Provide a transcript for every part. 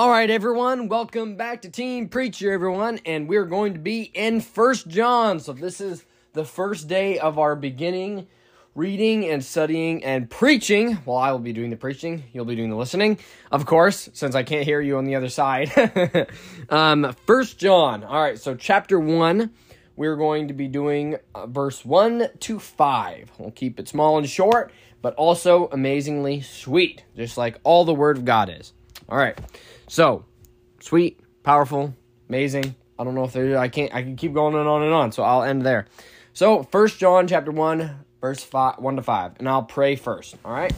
All right, everyone, welcome back to Teen Preacher, everyone, and we're going to be in First John. So this is the first day of our beginning reading and studying and preaching. Well, I will be doing the preaching, you'll be doing the listening, of course, since I can't hear you on the other side. um, First John. All right, so chapter one, we're going to be doing uh, verse one to five. We'll keep it small and short, but also amazingly sweet, just like all the Word of God is. All right. So, sweet, powerful, amazing. I don't know if there I can't I can keep going and on and on, so I'll end there. So, First John chapter 1, verse 5, 1 to 5, and I'll pray first, all right?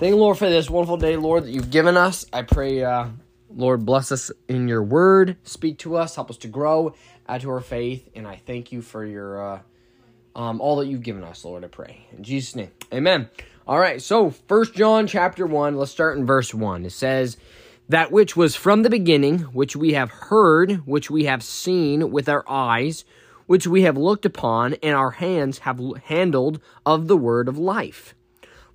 Thank you, Lord, for this wonderful day, Lord, that you've given us. I pray, uh, Lord, bless us in your word. Speak to us, help us to grow, add to our faith, and I thank you for your uh, um, all that you've given us, Lord. I pray in Jesus' name, Amen. All right, so First John chapter 1, let's start in verse 1. It says, That which was from the beginning, which we have heard, which we have seen with our eyes, which we have looked upon, and our hands have handled of the word of life.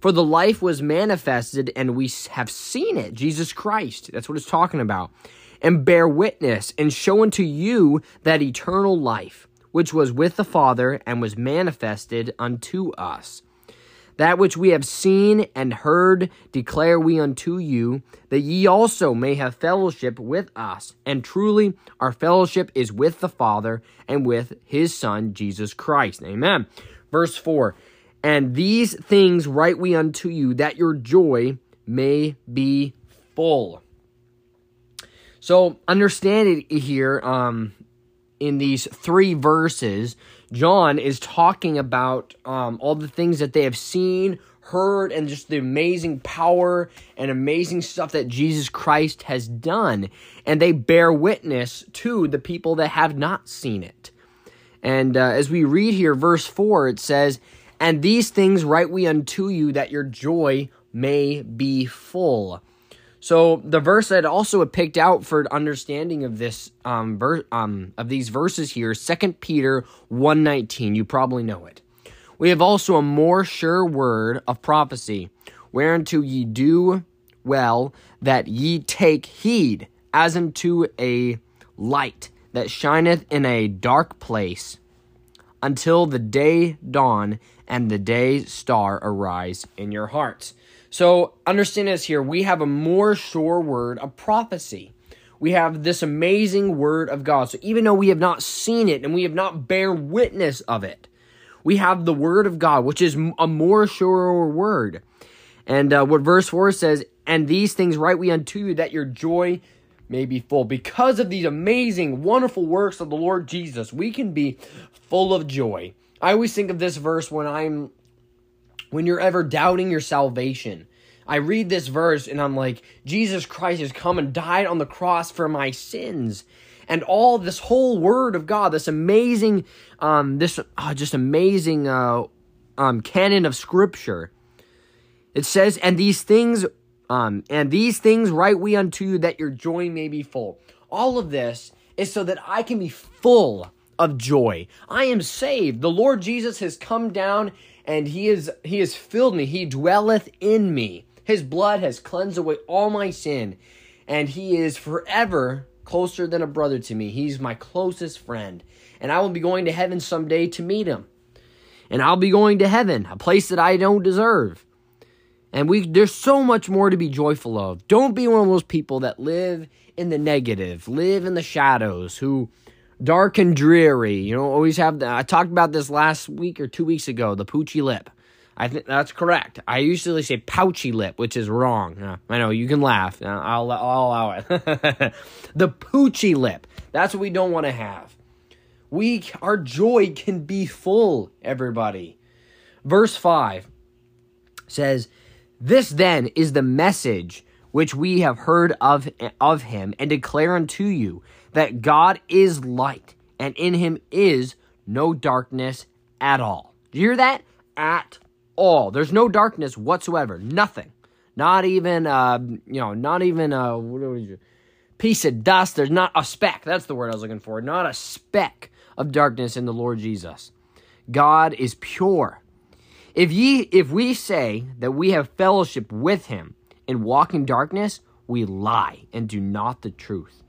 For the life was manifested, and we have seen it, Jesus Christ. That's what it's talking about. And bear witness, and show unto you that eternal life, which was with the Father, and was manifested unto us. That which we have seen and heard declare we unto you, that ye also may have fellowship with us. And truly, our fellowship is with the Father and with his Son, Jesus Christ. Amen. Verse 4 And these things write we unto you, that your joy may be full. So, understand it here um, in these three verses John is talking about um, all the things that they have seen, heard, and just the amazing power and amazing stuff that Jesus Christ has done. And they bear witness to the people that have not seen it. And uh, as we read here, verse 4, it says, And these things write we unto you that your joy may be full. So the verse that also picked out for understanding of this um, ver- um of these verses here, Second Peter 1:19, you probably know it. We have also a more sure word of prophecy, whereunto ye do well that ye take heed, as unto a light that shineth in a dark place, until the day dawn and the day star arise in your hearts. So understand this here. We have a more sure word of prophecy. We have this amazing word of God. So even though we have not seen it and we have not bear witness of it, we have the word of God, which is a more sure word. And uh, what verse 4 says, And these things write we unto you, that your joy may be full. Because of these amazing, wonderful works of the Lord Jesus, we can be full of joy. I always think of this verse when I'm when you're ever doubting your salvation. I read this verse and I'm like, Jesus Christ has come and died on the cross for my sins. And all this whole word of God, this amazing, um, this uh, just amazing uh, um, canon of scripture. It says, and these things, um, and these things write we unto you that your joy may be full. All of this is so that I can be full of joy. I am saved. The Lord Jesus has come down and he is he has filled me. He dwelleth in me. His blood has cleansed away all my sin and he is forever closer than a brother to me. He's my closest friend and i will be going to heaven someday to meet him. And i'll be going to heaven a place that i don't deserve. And we there's so much more to be joyful of. Don't be one of those people that live in the negative live in the shadows who dark and dreary. You know, always have the. I talked about this last week or two weeks ago. The poochy lip. I think that's correct. I usually say pouchy lip, which is wrong. Uh, I know you can laugh. Uh, I'll, I'll allow it. the poochy lip. That's what we don't want to have. We our joy can be full. Everybody. Verse five says, "This then is the message." Which we have heard of of him and declare unto you that God is light, and in him is no darkness at all. Do you hear that? At all. There's no darkness whatsoever. Nothing. Not even, uh, you know, not even a what piece of dust. There's not a speck. That's the word I was looking for. Not a speck of darkness in the Lord Jesus. God is pure. If ye, if we say that we have fellowship with Him and walk in darkness, we lie and do not the truth.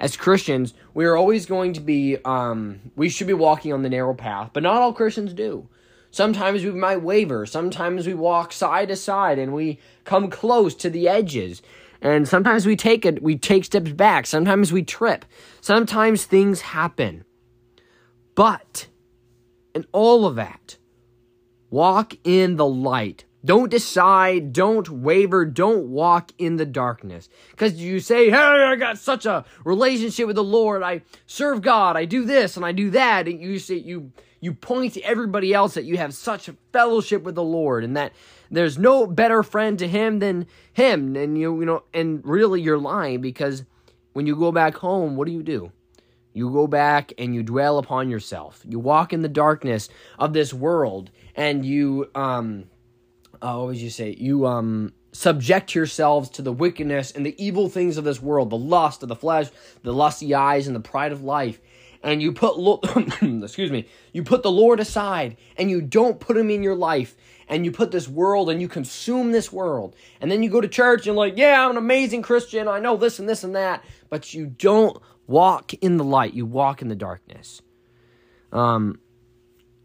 As Christians, we are always going to be, um, we should be walking on the narrow path, but not all Christians do. Sometimes we might waver. Sometimes we walk side to side and we come close to the edges. And sometimes we take it, we take steps back. Sometimes we trip. Sometimes things happen. But in all of that, walk in the light. Don't decide, don't waver, don't walk in the darkness. Because you say, hey, I got such a relationship with the Lord. I serve God. I do this and I do that. And you say, you, you point to everybody else that you have such a fellowship with the Lord and that there's no better friend to him than him. And you, you know, and really you're lying because when you go back home, what do you do? You go back and you dwell upon yourself. You walk in the darkness of this world and you, um, uh, what would you say? You, um, subject yourselves to the wickedness and the evil things of this world, the lust of the flesh, the lusty eyes, and the pride of life. And you put excuse me you put the lord aside and you don't put him in your life. And you put this world and you consume this world. And then you go to church and like yeah i'm an amazing christian i know this and this and that. But you don't walk in the light you walk in the darkness. Um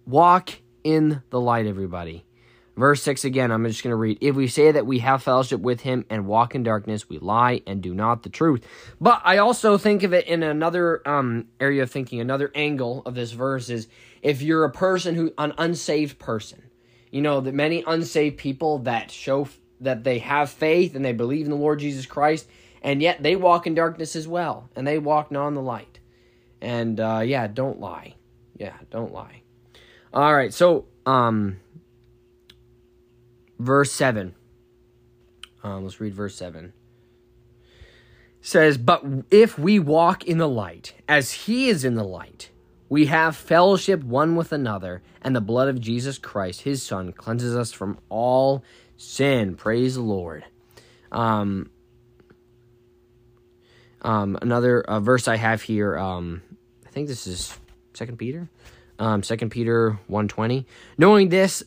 walk in the light everybody Verse 6 again, I'm just going to read. If we say that we have fellowship with him and walk in darkness, we lie and do not the truth. But I also think of it in another um, area of thinking, another angle of this verse is if you're a person who, an unsaved person, you know, that many unsaved people that show that they have faith and they believe in the Lord Jesus Christ, and yet they walk in darkness as well, and they walk not in the light. And uh, yeah, don't lie. Yeah, don't lie. All right, so um, verse 7. Um, let's read verse 7. It says, But if we walk in the light, as he is in the light, we have fellowship one with another, and the blood of Jesus Christ, his Son, cleanses us from all sin. Praise the Lord. Um, um, another uh, verse I have here, um, I think this is Second Peter, um, Second Peter one twenty. Knowing this,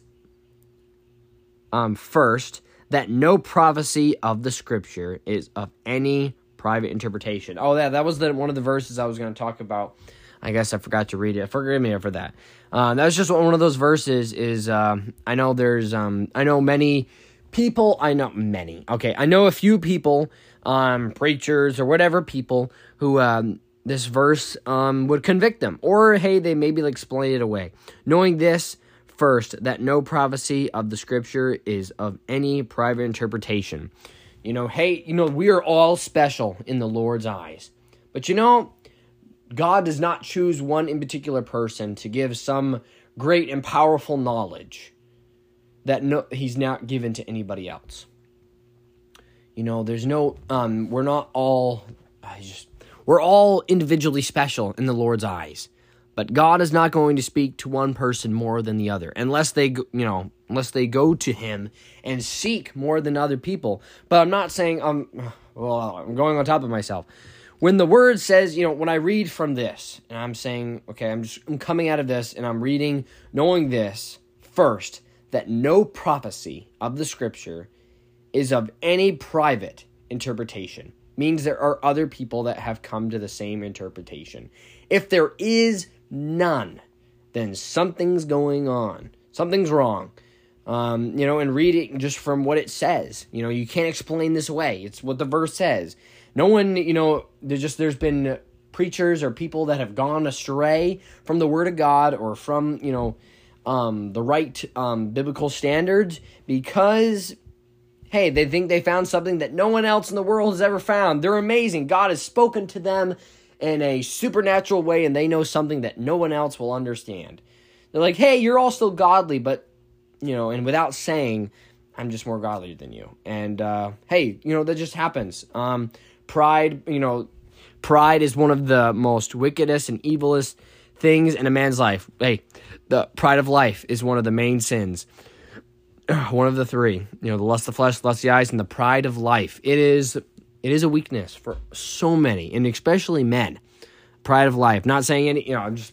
um, first that no prophecy of the scripture is of any private interpretation. Oh, yeah, that was the one of the verses I was going to talk about. I guess I forgot to read it. Forgive me for that. Uh, that was just one of those verses. Is uh, I know there's um, I know many people. I know many. Okay, I know a few people, um, preachers or whatever people who um, this verse um, would convict them, or hey, they maybe like explain it away. Knowing this, First, that no prophecy of the scripture is of any private interpretation. You know, hey, you know, we are all special in the Lord's eyes. But you know, God does not choose one in particular person to give some great and powerful knowledge that no, he's not given to anybody else. You know, there's no um we're not all I just we're all individually special in the Lord's eyes. But God is not going to speak to one person more than the other unless they you know, unless they go to him and seek more than other people. But I'm not saying I'm um, well, I'm going on top of myself. When the word says, you know, when I read from this and I'm saying, okay, I'm just I'm coming out of this and I'm reading knowing this first that no prophecy of the scripture is of any private interpretation means there are other people that have come to the same interpretation. If there is none, then something's going on. Something's wrong. Um, you know, and read it just from what it says. You know, you can't explain this away. It's what the verse says. No one, you know, there's just there's been preachers or people that have gone astray from the word of God or from, you know, um, the right um, biblical standards because hey, they think they found something that no one else in the world has ever found. They're amazing. God has spoken to them in a supernatural way and they know something that no one else will understand. They're like, hey, you're all still godly, but, you know, and without saying, I'm just more godly than you. And, uh, hey, you know, that just happens. Um, pride, you know, pride is one of the most wickedest and evilest things in a man's life. Hey, the pride of life is one of the main sins. One of the three, you know, the lust of the flesh, the lust of the eyes, and the pride of life. It is it is a weakness for so many, and especially men. Pride of life. Not saying any, you know, just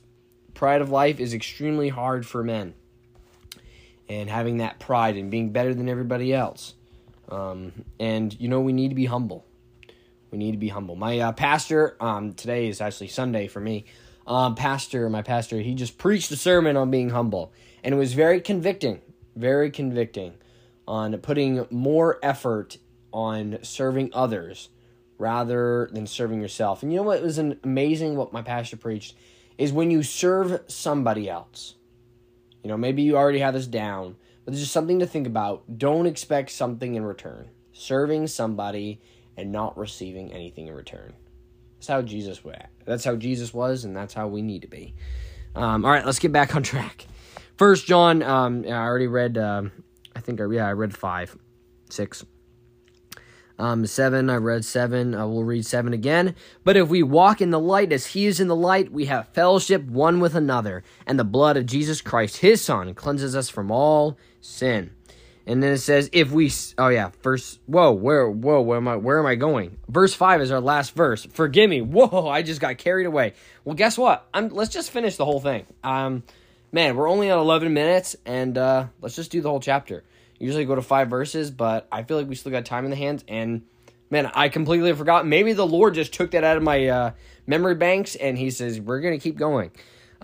pride of life is extremely hard for men. And having that pride and being better than everybody else. Um, and, you know, we need to be humble. We need to be humble. My uh, pastor, um, today is actually Sunday for me. Um, pastor, my pastor, he just preached a sermon on being humble, and it was very convicting, very convicting on putting more effort on serving others rather than serving yourself. And you know what was an amazing what my pastor preached is when you serve somebody else. You know, maybe you already have this down, but there's just something to think about. Don't expect something in return. Serving somebody and not receiving anything in return. That's how Jesus was. That's how Jesus was, and that's how we need to be. Um, all right, let's get back on track. First John, um, I already read. Um, I think, yeah, I read five, six. Um, seven, I read seven. I will read seven again. But if we walk in the light as he is in the light, we have fellowship one with another, and the blood of Jesus Christ, his son, cleanses us from all sin. And then it says, if we, oh yeah, verse, whoa, where, whoa, where am I, where am I going? Verse 5 is our last verse. Forgive me. Whoa, I just got carried away. Well, guess what? I'm, let's just finish the whole thing. Um, man, we're only at 11 minutes, and uh, let's just do the whole chapter. Usually go to five verses, but I feel like we still got time in the hands, and man, I completely forgot. Maybe the Lord just took that out of my uh, memory banks, and He says, we're to keep going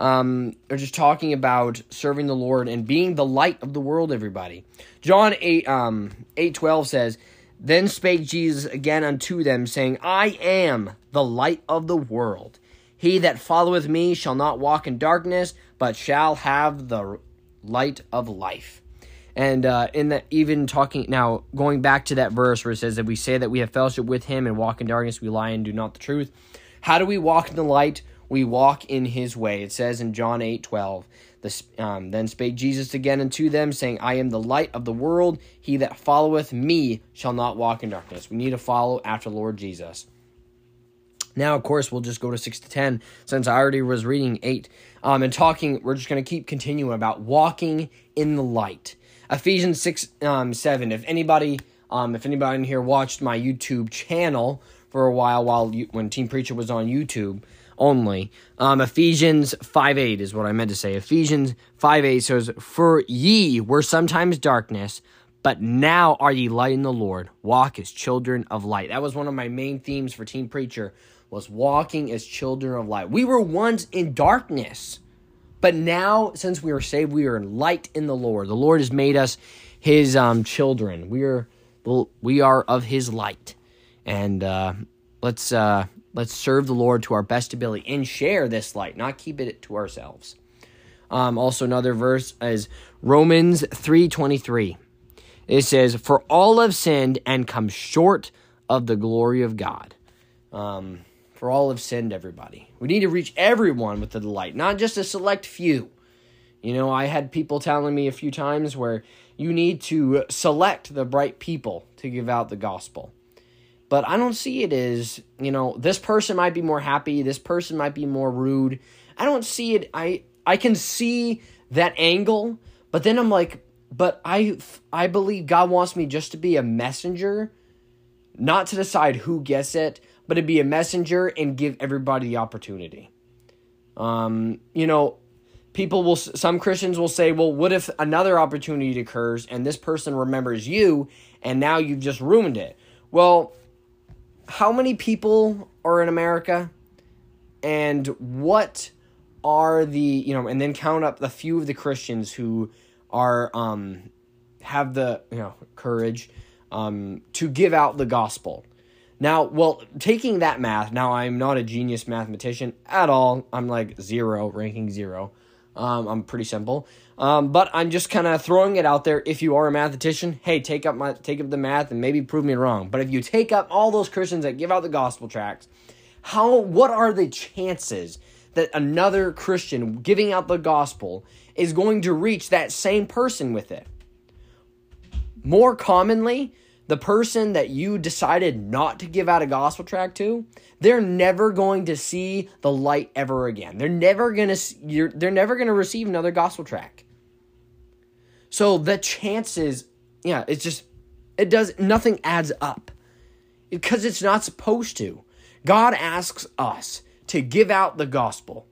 um, they're just talking about serving the Lord and being the light of the world, everybody. John 8, um, 8 12 says, Then spake Jesus again unto them, saying, I am the light of the world. He that followeth me shall not walk in darkness, but shall have the light of life. And uh, in that, even talking now, going back to that verse where it says that we say that we have fellowship with Him and walk in darkness, we lie and do not the truth. How do we walk in the light? we walk in his way. It says in John 8 12, the, um, Then spake Jesus again unto them, saying, I am the light of the world. He that followeth me shall not walk in darkness. We need to follow after Lord Jesus. Now, of course, we'll just go to 6 to 10 since I already was reading 8. Um, and talking, we're just going to keep continuing about walking in the light. Ephesians 6 um, 7. If anybody. Um, if anybody in here watched my YouTube channel for a while, while you, when Teen Preacher was on YouTube, only. Um, Ephesians 5 8 is what I meant to say. Ephesians 5 8 says, For ye were sometimes darkness, but now are ye light in the Lord. Walk as children of light. That was one of my main themes for Teen Preacher, was walking as children of light. We were once in darkness, but now, since we are saved, we are in light in the Lord. The Lord has made us his um, children. We are, we are of his light. And uh, let's uh, Let's serve the Lord to our best ability and share this light, not keep it to ourselves. Um, also, another verse is Romans 3.23. It says, For all have sinned and come short of the glory of God. Um, for all have sinned, everybody. We need to reach everyone with the light, not just a select few. You know, I had people telling me a few times where you need to select the bright people to give out the gospel. But I don't see it as, you know, this person might be more happy, this person might be more rude. I don't see it I I can see that angle, but then I'm like, but I I believe God wants me just to be a messenger, not to decide who gets it, but to be a messenger and give everybody the opportunity. Um, you know, people will some Christians will say, "Well, what if another opportunity occurs and this person remembers you and now you've just ruined it?" Well, how many people are in America and what are the you know and then count up the few of the Christians who are um have the you know courage um to give out the gospel. Now, well, taking that math, now I'm not a genius mathematician at all. I'm like zero, ranking zero. Um, I'm pretty simple. Um, but I'm just kind of throwing it out there. If you are a mathematician, hey, take up my take up the math and maybe prove me wrong. But if you take up all those Christians that give out the gospel tracts, how what are the chances that another Christian giving out the gospel is going to reach that same person with it? More commonly, the person that you decided not to give out a gospel track to, they're never going to see the light ever again. They're never going to they're never going to receive another gospel track. So the chances, yeah, it's just it does nothing adds up. Because it's not supposed to. God asks us to give out the gospel.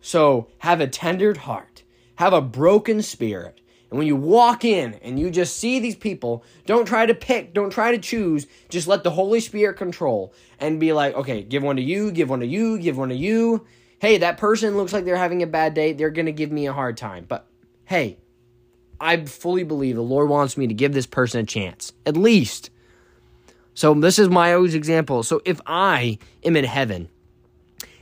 So have a tender heart, have a broken spirit, And when you walk in and you just see these people, don't try to pick, don't try to choose, just let the Holy Spirit control and be like, okay, give one to you, give one to you, give one to you. Hey, that person looks like they're having a bad day. They're going to give me a hard time. But hey, I fully believe the Lord wants me to give this person a chance, at least. So this is my always example. So if I am in heaven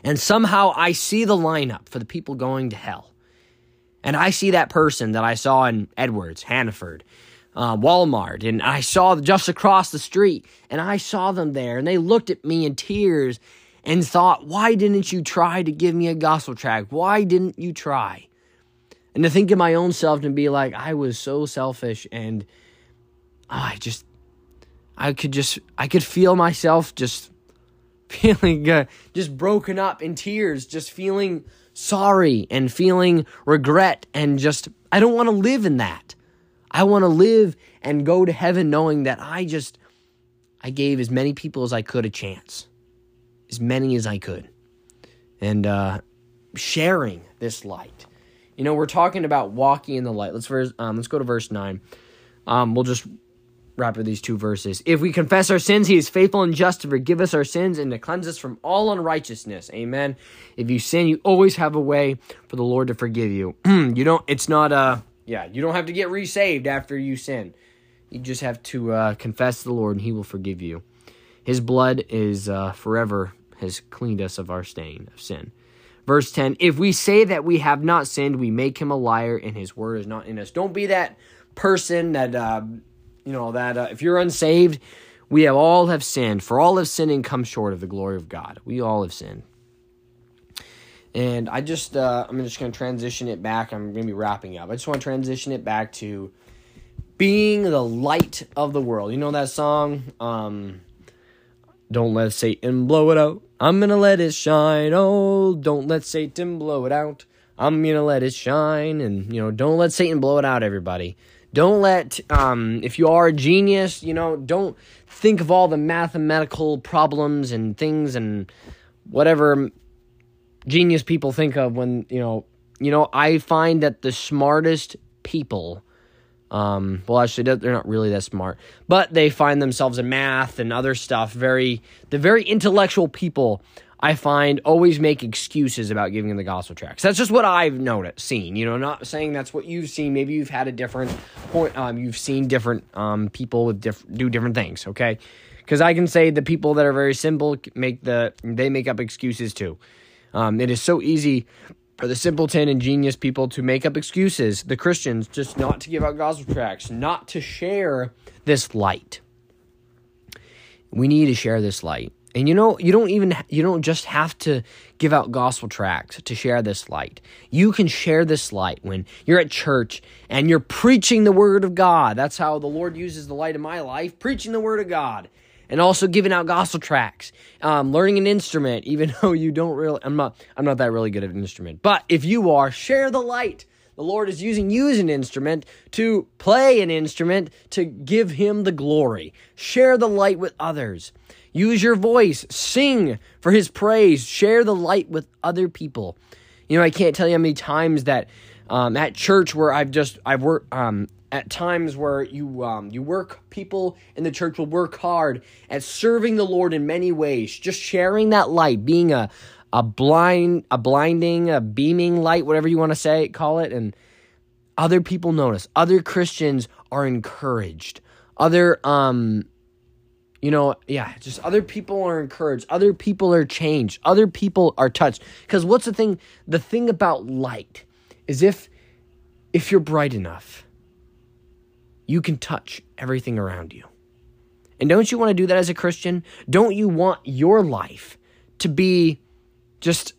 and somehow I see the lineup for the people going to hell, and I see that person that I saw in Edwards, Hannaford, uh, Walmart, and I saw just across the street, and I saw them there, and they looked at me in tears and thought, Why didn't you try to give me a gospel tract? Why didn't you try? And to think of my own self and be like, I was so selfish, and oh, I just, I could just, I could feel myself just feeling uh, just broken up in tears, just feeling sorry and feeling regret and just I don't want to live in that. I want to live and go to heaven knowing that I just I gave as many people as I could a chance. As many as I could. And uh sharing this light. You know, we're talking about walking in the light. Let's verse um let's go to verse 9. Um we'll just wrap with these two verses. If we confess our sins, he is faithful and just to forgive us our sins and to cleanse us from all unrighteousness. Amen. If you sin, you always have a way for the Lord to forgive you. you don't, it's not, uh, yeah, you don't have to get resaved after you sin. You just have to uh, confess to the Lord and he will forgive you. His blood is uh, forever has cleaned us of our stain of sin. Verse 10 If we say that we have not sinned, we make him a liar, and his word is not in us. Don't be that person that uh, you know that uh, if you're unsaved, we have all have sinned. For all have sinned and come short of the glory of God. We all have sinned. And I just uh, I'm just going to transition it back. I'm going to be wrapping up. I just want to transition it back to being the light of the world. You know that song? Um, don't let Satan blow it out. I'm gonna let it shine. Oh, don't let Satan blow it out. I'm gonna let it shine. And, you know, don't let Satan blow it out, everybody. Don't let, um, if you are a genius, you know, don't think of all the mathematical problems and things and whatever genius people think of when, you know, you know, I find that the smartest people, um, well, actually, they're not really that smart, but they find themselves in math and other stuff. Very, the very intellectual people I find always make excuses about giving the gospel tracts. That's just what I've noticed, seen. You know, not saying that's what you've seen. Maybe you've had a different point. Um, you've seen different um, people with diff- do different things. Okay, because I can say the people that are very simple make the they make up excuses too. Um, it is so easy for the simpleton and genius people to make up excuses. The Christians just not to give out gospel tracts, not to share this light. We need to share this light. And you know, you don't even you don't just have to give out gospel tracts to share this light. You can share this light when you're at church and you're preaching the word of God. That's how the Lord uses the light in my life, preaching the word of God. And also giving out gospel tracts, um, learning an instrument, even though you don't really, I'm not, I'm not that really good at an instrument. But if you are, share the light. The Lord is using you as an instrument to play an instrument to give Him the glory. Share the light with others. Use your voice, sing for his praise, share the light with other people. You know, I can't tell you how many times that um, at church where I've just I've worked um, at times where you um, you work people in the church will work hard at serving the Lord in many ways, just sharing that light, being a a blind a blinding a beaming light, whatever you want to say, call it, and other people notice. Other Christians are encouraged. Other um you know, yeah, just other people are encouraged, other people are changed, other people are touched. Because what's the thing? The thing about light is if if you're bright enough, you can touch everything around you. And don't you want to do that as a Christian? Don't you want your life to be just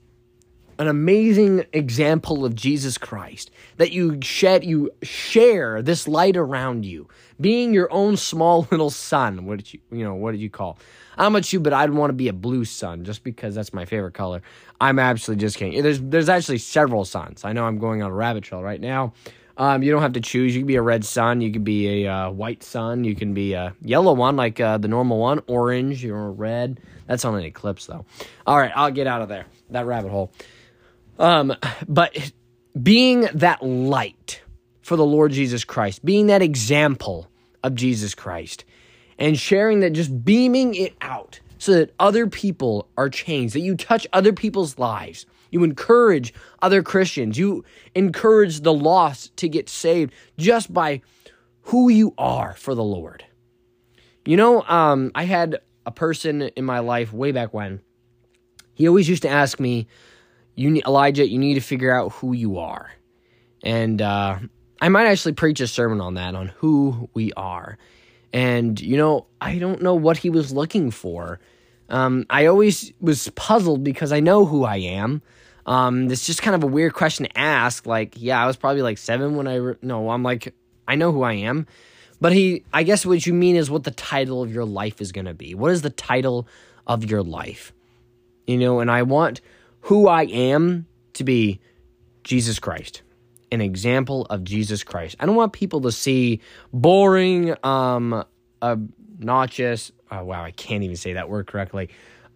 an amazing example of Jesus Christ that you shed you share this light around you being your own small little sun what did you you know what did you call I'm a you but I'd want to be a blue sun just because that's my favorite color I'm absolutely just kidding there's there's actually several suns I know I'm going on a rabbit trail right now um, you don't have to choose. You can be a red sun. You can be a uh, white sun. You can be a yellow one, like uh, the normal one. Orange, you're red. That's on an eclipse, though. All right, I'll get out of there. That rabbit hole. Um, but being that light for the Lord Jesus Christ, being that example of Jesus Christ, and sharing that, just beaming it out so that other people are changed, that you touch other people's lives. You encourage other Christians. You encourage the lost to get saved just by who you are for the Lord. You know, um, I had a person in my life way back when. He always used to ask me, "You, need, Elijah, you need to figure out who you are." And uh, I might actually preach a sermon on that, on who we are. And, you know, I don't know what he was looking for. Um, I always was puzzled because I know who I am. Um, it's just kind of a weird question to ask. Like, yeah, I was probably like seven when I, re- no, I'm like, I know who I am. But he, I guess what you mean is what the title of your life is going to be. What is the title of your life? You know, and I want who I am to be Jesus Christ an example of Jesus Christ. I don't want people to see boring, um, obnoxious. Oh wow, I can't even say that word correctly.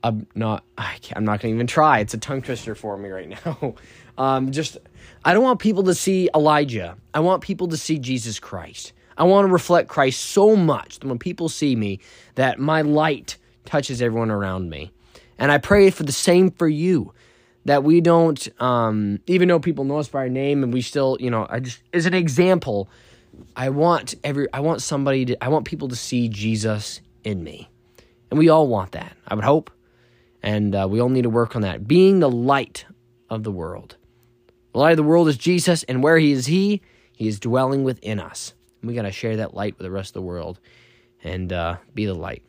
I'm not. I am not going to even try. It's a tongue twister for me right now. um, just, I don't want people to see Elijah. I want people to see Jesus Christ. I want to reflect Christ so much that when people see me, that my light touches everyone around me. And I pray for the same for you that we don't um, even though people know us by our name and we still you know i just as an example i want every i want somebody to i want people to see jesus in me. And we all want that i would hope. And uh, we all need to work on that. Being the light of the world. The light of the world is jesus and where he is he he is dwelling within us. We got to share that light with the rest of the world and uh, be the light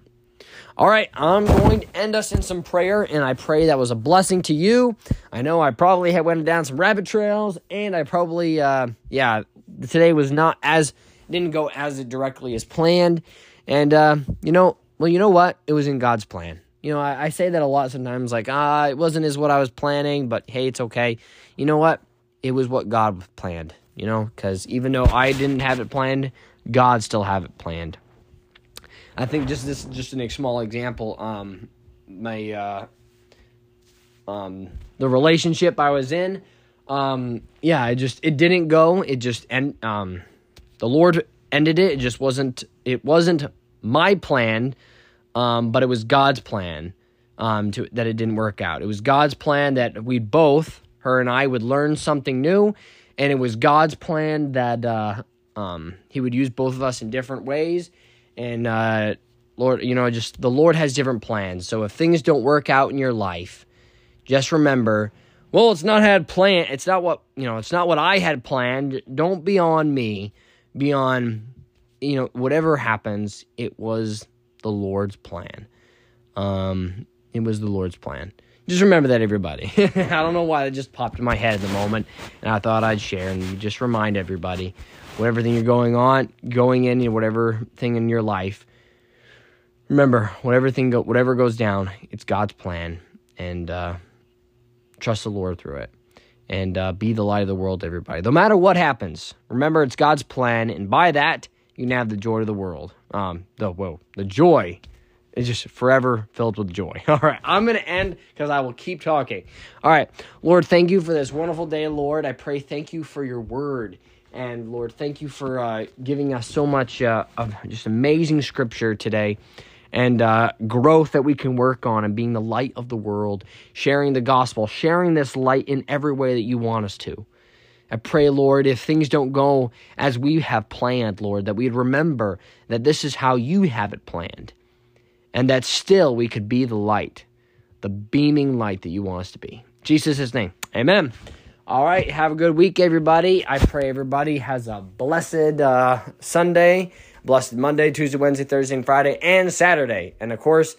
all right, I'm going to end us in some prayer, and I pray that was a blessing to you. I know I probably went down some rabbit trails, and I probably, uh, yeah, today was not as didn't go as directly as planned, and uh, you know, well, you know what? It was in God's plan. You know, I, I say that a lot sometimes, like ah, it wasn't as what I was planning, but hey, it's okay. You know what? It was what God planned. You know, because even though I didn't have it planned, God still have it planned. I think just this just a small example. Um, my uh, um, the relationship I was in. Um, yeah, it just it didn't go. It just and um, the Lord ended it. It just wasn't. It wasn't my plan, um, but it was God's plan. Um, to that it didn't work out. It was God's plan that we both, her and I, would learn something new, and it was God's plan that uh, um, He would use both of us in different ways and uh, Lord, you know, just the Lord has different plans. So if things don't work out in your life, just remember, well, it's not had plan. It's not what you know. It's not what I had planned. Don't be on me. Be on, you know, whatever happens. It was the Lord's plan. Um, it was the Lord's plan. Just remember that, everybody. I don't know why it just popped in my head at the moment, and I thought I'd share and just remind everybody whatever thing you're going on, going in, whatever thing in your life. Remember, whatever thing go, whatever goes down, it's God's plan, and uh, trust the Lord through it, and uh, be the light of the world to everybody. No matter what happens, remember it's God's plan, and by that you can have the joy of the world. Um, the whoa, the joy is just forever filled with joy. All right, I'm going to end because I will keep talking. All right, Lord, thank you for this wonderful day, Lord. I pray thank you for your word. And Lord, thank you for uh, giving us so much uh, of just amazing scripture today and uh, growth that we can work on and being the light of the world, sharing the gospel, sharing this light in every way that you want us to. I pray, Lord, if things don't go as we have planned, Lord, that we'd remember that this is how you have it planned, and that still we could be the light, the beaming light that you want us to be. Jesus' name, amen. All right, have a good week, everybody. I pray everybody has a blessed uh, Sunday, blessed Monday, Tuesday, Wednesday, Thursday, and Friday, and Saturday. And of course,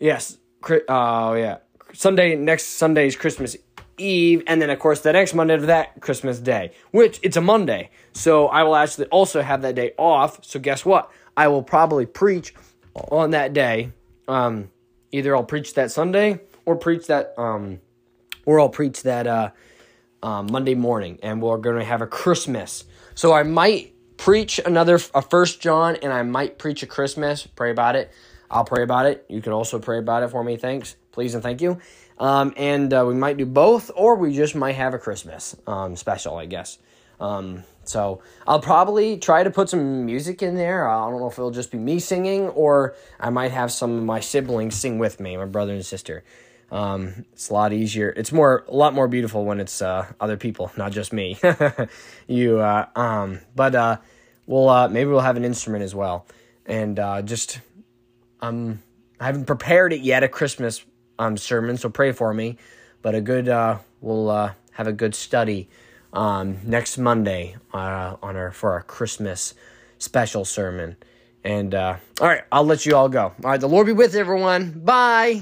yes, oh uh, yeah, Sunday. Next Sunday is Christmas Eve, and then of course the next Monday of that Christmas Day, which it's a Monday. So I will actually also have that day off. So guess what? I will probably preach on that day. Um, either I'll preach that Sunday or preach that um, or I'll preach that uh um, Monday morning, and we're going to have a Christmas. So I might preach another a First John, and I might preach a Christmas. Pray about it. I'll pray about it. You can also pray about it for me. Thanks, please, and thank you. Um, and uh, we might do both, or we just might have a Christmas um, special, I guess. Um, So I'll probably try to put some music in there. I don't know if it'll just be me singing or I might have some of my siblings sing with me, my brother and sister. Um, it's a lot easier. It's more a lot more beautiful when it's uh, other people, not just me. you, uh, um, but uh, we'll uh, maybe we'll have an instrument as well, and uh, just um, I haven't prepared it yet a Christmas um sermon, so pray for me. But a good uh, we'll uh, have a good study um, next Monday uh, on our for our Christmas special sermon. And uh, all right, I'll let you all go. All right, the Lord be with everyone. Bye.